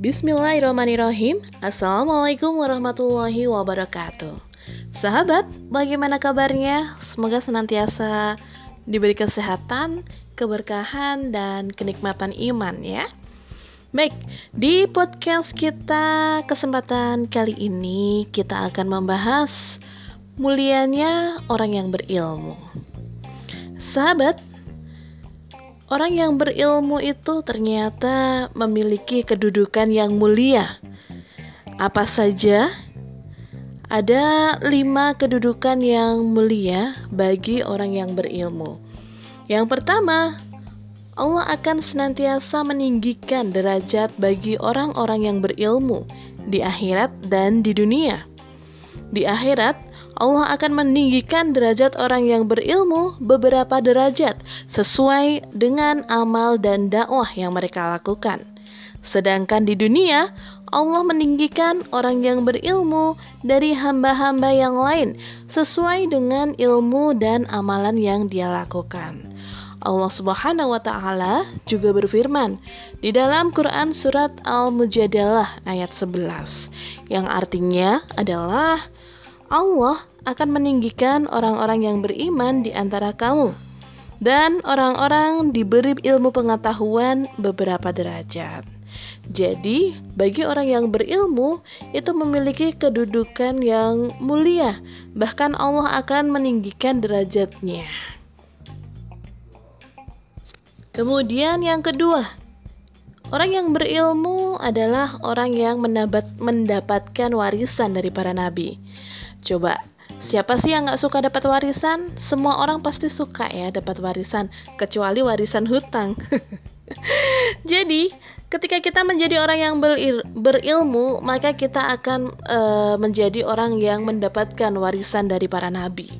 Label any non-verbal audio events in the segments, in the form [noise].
Bismillahirrahmanirrahim. Assalamualaikum warahmatullahi wabarakatuh. Sahabat, bagaimana kabarnya? Semoga senantiasa diberi kesehatan, keberkahan, dan kenikmatan iman ya. Baik, di podcast kita kesempatan kali ini kita akan membahas mulianya orang yang berilmu. Sahabat, Orang yang berilmu itu ternyata memiliki kedudukan yang mulia. Apa saja? Ada lima kedudukan yang mulia bagi orang yang berilmu. Yang pertama, Allah akan senantiasa meninggikan derajat bagi orang-orang yang berilmu di akhirat dan di dunia. Di akhirat, Allah akan meninggikan derajat orang yang berilmu beberapa derajat sesuai dengan amal dan dakwah yang mereka lakukan. Sedangkan di dunia, Allah meninggikan orang yang berilmu dari hamba-hamba yang lain sesuai dengan ilmu dan amalan yang dia lakukan. Allah Subhanahu wa taala juga berfirman di dalam Quran surat Al-Mujadalah ayat 11 yang artinya adalah Allah akan meninggikan orang-orang yang beriman di antara kamu dan orang-orang diberi ilmu pengetahuan beberapa derajat. Jadi, bagi orang yang berilmu itu memiliki kedudukan yang mulia, bahkan Allah akan meninggikan derajatnya. Kemudian yang kedua, orang yang berilmu adalah orang yang mendapatkan warisan dari para nabi. Coba, siapa sih yang gak suka dapat warisan? Semua orang pasti suka ya dapat warisan, kecuali warisan hutang. [laughs] Jadi, ketika kita menjadi orang yang berilmu, maka kita akan uh, menjadi orang yang mendapatkan warisan dari para nabi.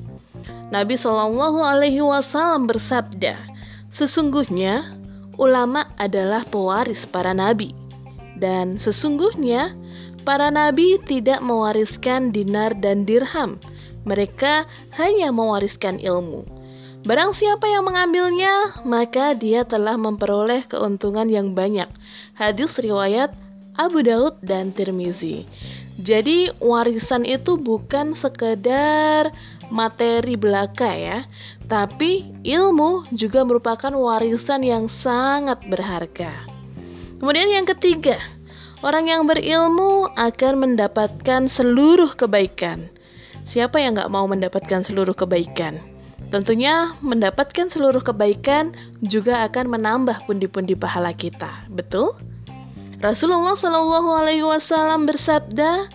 Nabi Shallallahu Alaihi Wasallam bersabda, sesungguhnya ulama adalah pewaris para nabi, dan sesungguhnya Para nabi tidak mewariskan dinar dan dirham. Mereka hanya mewariskan ilmu. Barang siapa yang mengambilnya, maka dia telah memperoleh keuntungan yang banyak. Hadis riwayat Abu Daud dan Tirmizi. Jadi warisan itu bukan sekedar materi belaka ya, tapi ilmu juga merupakan warisan yang sangat berharga. Kemudian yang ketiga, Orang yang berilmu akan mendapatkan seluruh kebaikan. Siapa yang gak mau mendapatkan seluruh kebaikan? Tentunya mendapatkan seluruh kebaikan juga akan menambah pundi-pundi pahala kita. Betul? Rasulullah Shallallahu Alaihi Wasallam bersabda,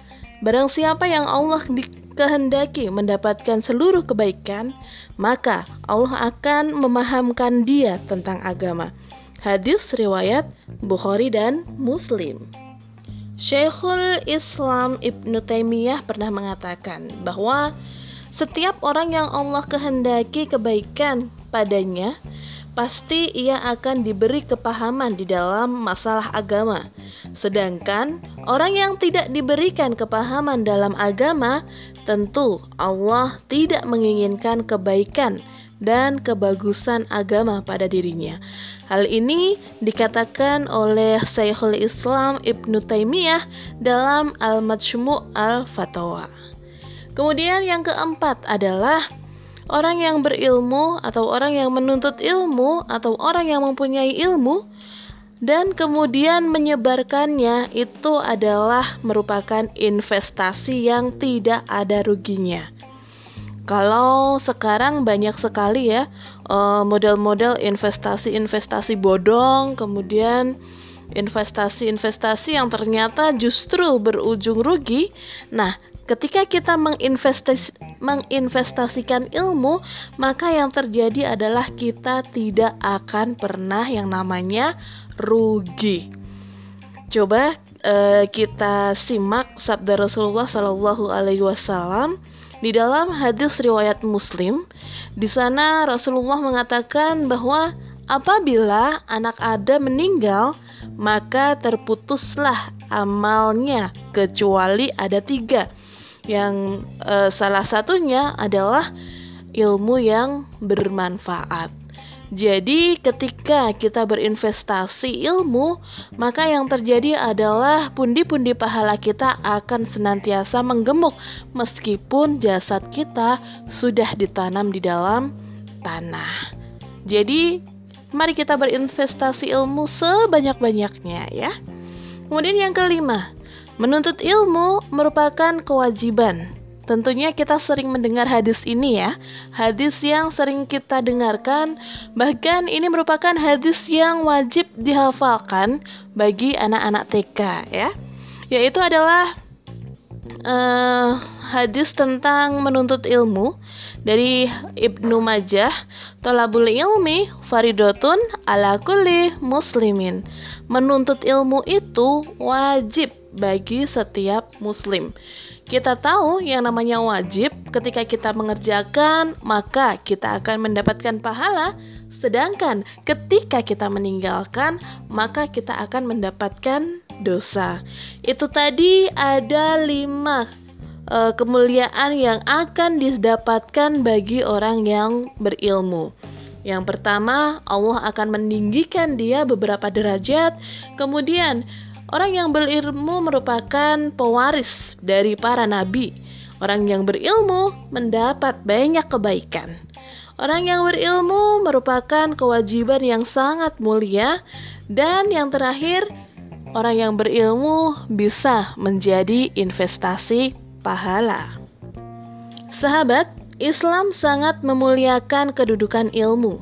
barang siapa yang Allah dikehendaki mendapatkan seluruh kebaikan, maka Allah akan memahamkan dia tentang agama. Hadis riwayat Bukhari dan Muslim. Syekhul Islam Ibnu Taimiyah pernah mengatakan bahwa setiap orang yang Allah kehendaki kebaikan padanya, pasti ia akan diberi kepahaman di dalam masalah agama. Sedangkan orang yang tidak diberikan kepahaman dalam agama, tentu Allah tidak menginginkan kebaikan dan kebagusan agama pada dirinya. Hal ini dikatakan oleh Syekhul Islam Ibnu Taimiyah dalam Al-Majmu' Al-Fatawa. Kemudian yang keempat adalah orang yang berilmu atau orang yang menuntut ilmu atau orang yang mempunyai ilmu dan kemudian menyebarkannya itu adalah merupakan investasi yang tidak ada ruginya. Kalau sekarang banyak sekali ya eh, model-model investasi-investasi bodong, kemudian investasi-investasi yang ternyata justru berujung rugi. Nah, ketika kita menginvestasi, menginvestasikan ilmu, maka yang terjadi adalah kita tidak akan pernah yang namanya rugi. Coba uh, kita simak sabda Rasulullah Shallallahu Alaihi Wasallam di dalam hadis riwayat Muslim, di sana Rasulullah mengatakan bahwa apabila anak Adam meninggal, maka terputuslah amalnya kecuali ada tiga. Yang eh, salah satunya adalah ilmu yang bermanfaat. Jadi, ketika kita berinvestasi ilmu, maka yang terjadi adalah pundi-pundi pahala kita akan senantiasa menggemuk, meskipun jasad kita sudah ditanam di dalam tanah. Jadi, mari kita berinvestasi ilmu sebanyak-banyaknya, ya. Kemudian, yang kelima, menuntut ilmu merupakan kewajiban Tentunya kita sering mendengar hadis ini ya. Hadis yang sering kita dengarkan Bahkan ini merupakan hadis yang wajib dihafalkan bagi anak-anak TK ya. Yaitu adalah uh, hadis tentang menuntut ilmu Dari Ibnu Majah Tolabul ilmi faridotun ala kulli muslimin. Menuntut ilmu itu wajib bagi setiap muslim kita tahu yang namanya wajib ketika kita mengerjakan, maka kita akan mendapatkan pahala. Sedangkan ketika kita meninggalkan, maka kita akan mendapatkan dosa. Itu tadi ada lima uh, kemuliaan yang akan didapatkan bagi orang yang berilmu. Yang pertama, Allah akan meninggikan dia beberapa derajat. Kemudian, Orang yang berilmu merupakan pewaris dari para nabi. Orang yang berilmu mendapat banyak kebaikan. Orang yang berilmu merupakan kewajiban yang sangat mulia, dan yang terakhir, orang yang berilmu bisa menjadi investasi pahala. Sahabat, Islam sangat memuliakan kedudukan ilmu.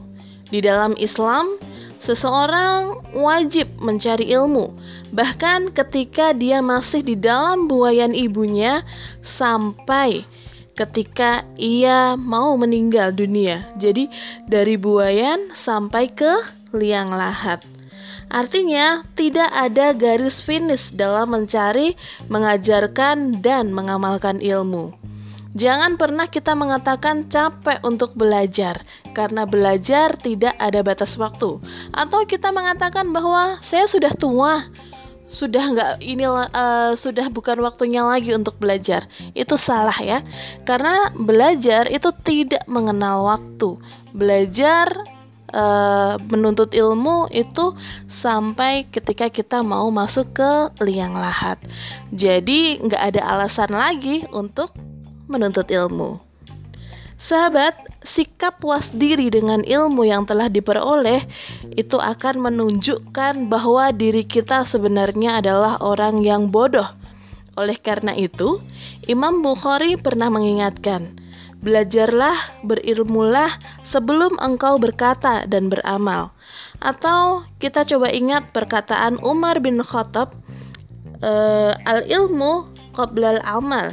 Di dalam Islam, Seseorang wajib mencari ilmu, bahkan ketika dia masih di dalam buayan ibunya, sampai ketika ia mau meninggal dunia. Jadi, dari buayan sampai ke liang lahat. Artinya, tidak ada garis finish dalam mencari, mengajarkan, dan mengamalkan ilmu. Jangan pernah kita mengatakan capek untuk belajar, karena belajar tidak ada batas waktu. Atau kita mengatakan bahwa saya sudah tua, sudah nggak ini uh, sudah bukan waktunya lagi untuk belajar. Itu salah ya, karena belajar itu tidak mengenal waktu. Belajar uh, menuntut ilmu itu sampai ketika kita mau masuk ke liang lahat. Jadi nggak ada alasan lagi untuk menuntut ilmu. Sahabat, sikap puas diri dengan ilmu yang telah diperoleh itu akan menunjukkan bahwa diri kita sebenarnya adalah orang yang bodoh. Oleh karena itu, Imam Bukhari pernah mengingatkan, "Belajarlah, berilmulah sebelum engkau berkata dan beramal." Atau kita coba ingat perkataan Umar bin Khattab, e, "Al-ilmu qoblal amal.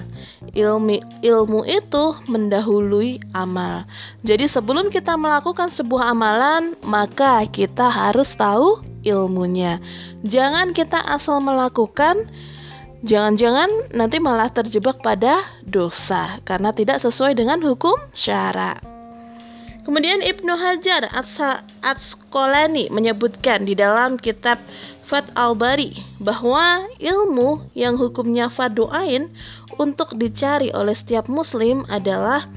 Ilmu ilmu itu mendahului amal. Jadi sebelum kita melakukan sebuah amalan, maka kita harus tahu ilmunya. Jangan kita asal melakukan Jangan-jangan nanti malah terjebak pada dosa karena tidak sesuai dengan hukum syara. Kemudian Ibnu Hajar At-Asqalani menyebutkan di dalam kitab Fat al-Bari bahwa ilmu yang hukumnya fardu ain untuk dicari oleh setiap muslim adalah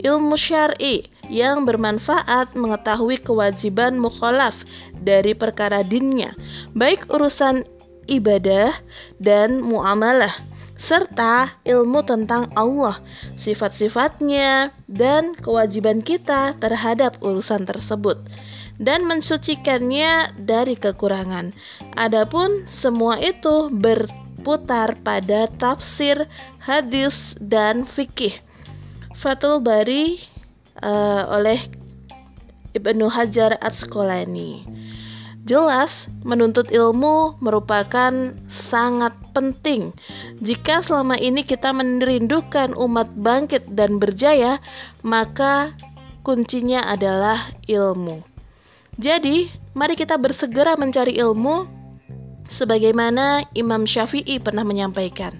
ilmu syar'i yang bermanfaat mengetahui kewajiban mukhalaf dari perkara dinnya, baik urusan ibadah dan muamalah serta ilmu tentang Allah, sifat-sifatnya, dan kewajiban kita terhadap urusan tersebut dan mensucikannya dari kekurangan. Adapun semua itu berputar pada tafsir, hadis, dan fikih. Fatul Bari uh, oleh Ibnu Hajar At-Skolani. Jelas, menuntut ilmu merupakan sangat penting. Jika selama ini kita merindukan umat bangkit dan berjaya, maka kuncinya adalah ilmu. Jadi, mari kita bersegera mencari ilmu sebagaimana Imam Syafi'i pernah menyampaikan.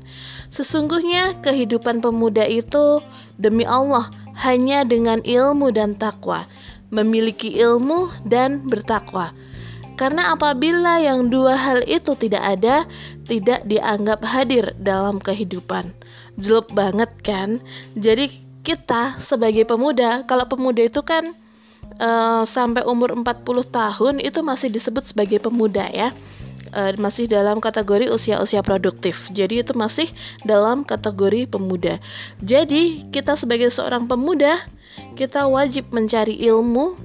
Sesungguhnya kehidupan pemuda itu demi Allah hanya dengan ilmu dan takwa, memiliki ilmu dan bertakwa. Karena apabila yang dua hal itu tidak ada, tidak dianggap hadir dalam kehidupan. Jelek banget kan? Jadi kita sebagai pemuda, kalau pemuda itu kan uh, sampai umur 40 tahun itu masih disebut sebagai pemuda ya uh, masih dalam kategori usia-usia produktif. Jadi itu masih dalam kategori pemuda. Jadi kita sebagai seorang pemuda, kita wajib mencari ilmu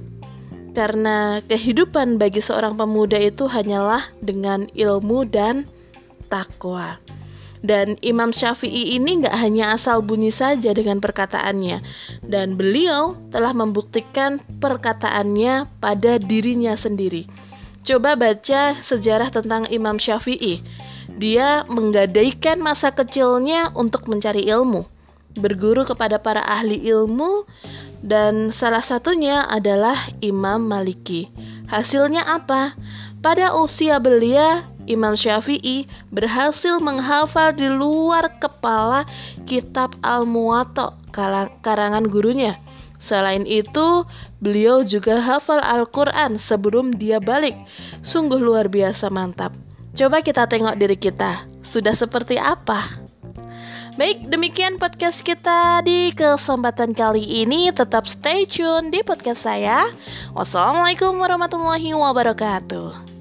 karena kehidupan bagi seorang pemuda itu hanyalah dengan ilmu dan takwa. Dan Imam Syafi'i ini nggak hanya asal bunyi saja dengan perkataannya, dan beliau telah membuktikan perkataannya pada dirinya sendiri. Coba baca sejarah tentang Imam Syafi'i. Dia menggadaikan masa kecilnya untuk mencari ilmu, berguru kepada para ahli ilmu, dan salah satunya adalah Imam Maliki. Hasilnya apa? Pada usia belia, Imam Syafi'i berhasil menghafal di luar kepala kitab Al-Muwatta karangan gurunya. Selain itu, beliau juga hafal Al-Quran sebelum dia balik. Sungguh luar biasa mantap. Coba kita tengok diri kita, sudah seperti apa? Baik, demikian podcast kita di kesempatan kali ini. Tetap stay tune di podcast saya. Wassalamualaikum warahmatullahi wabarakatuh.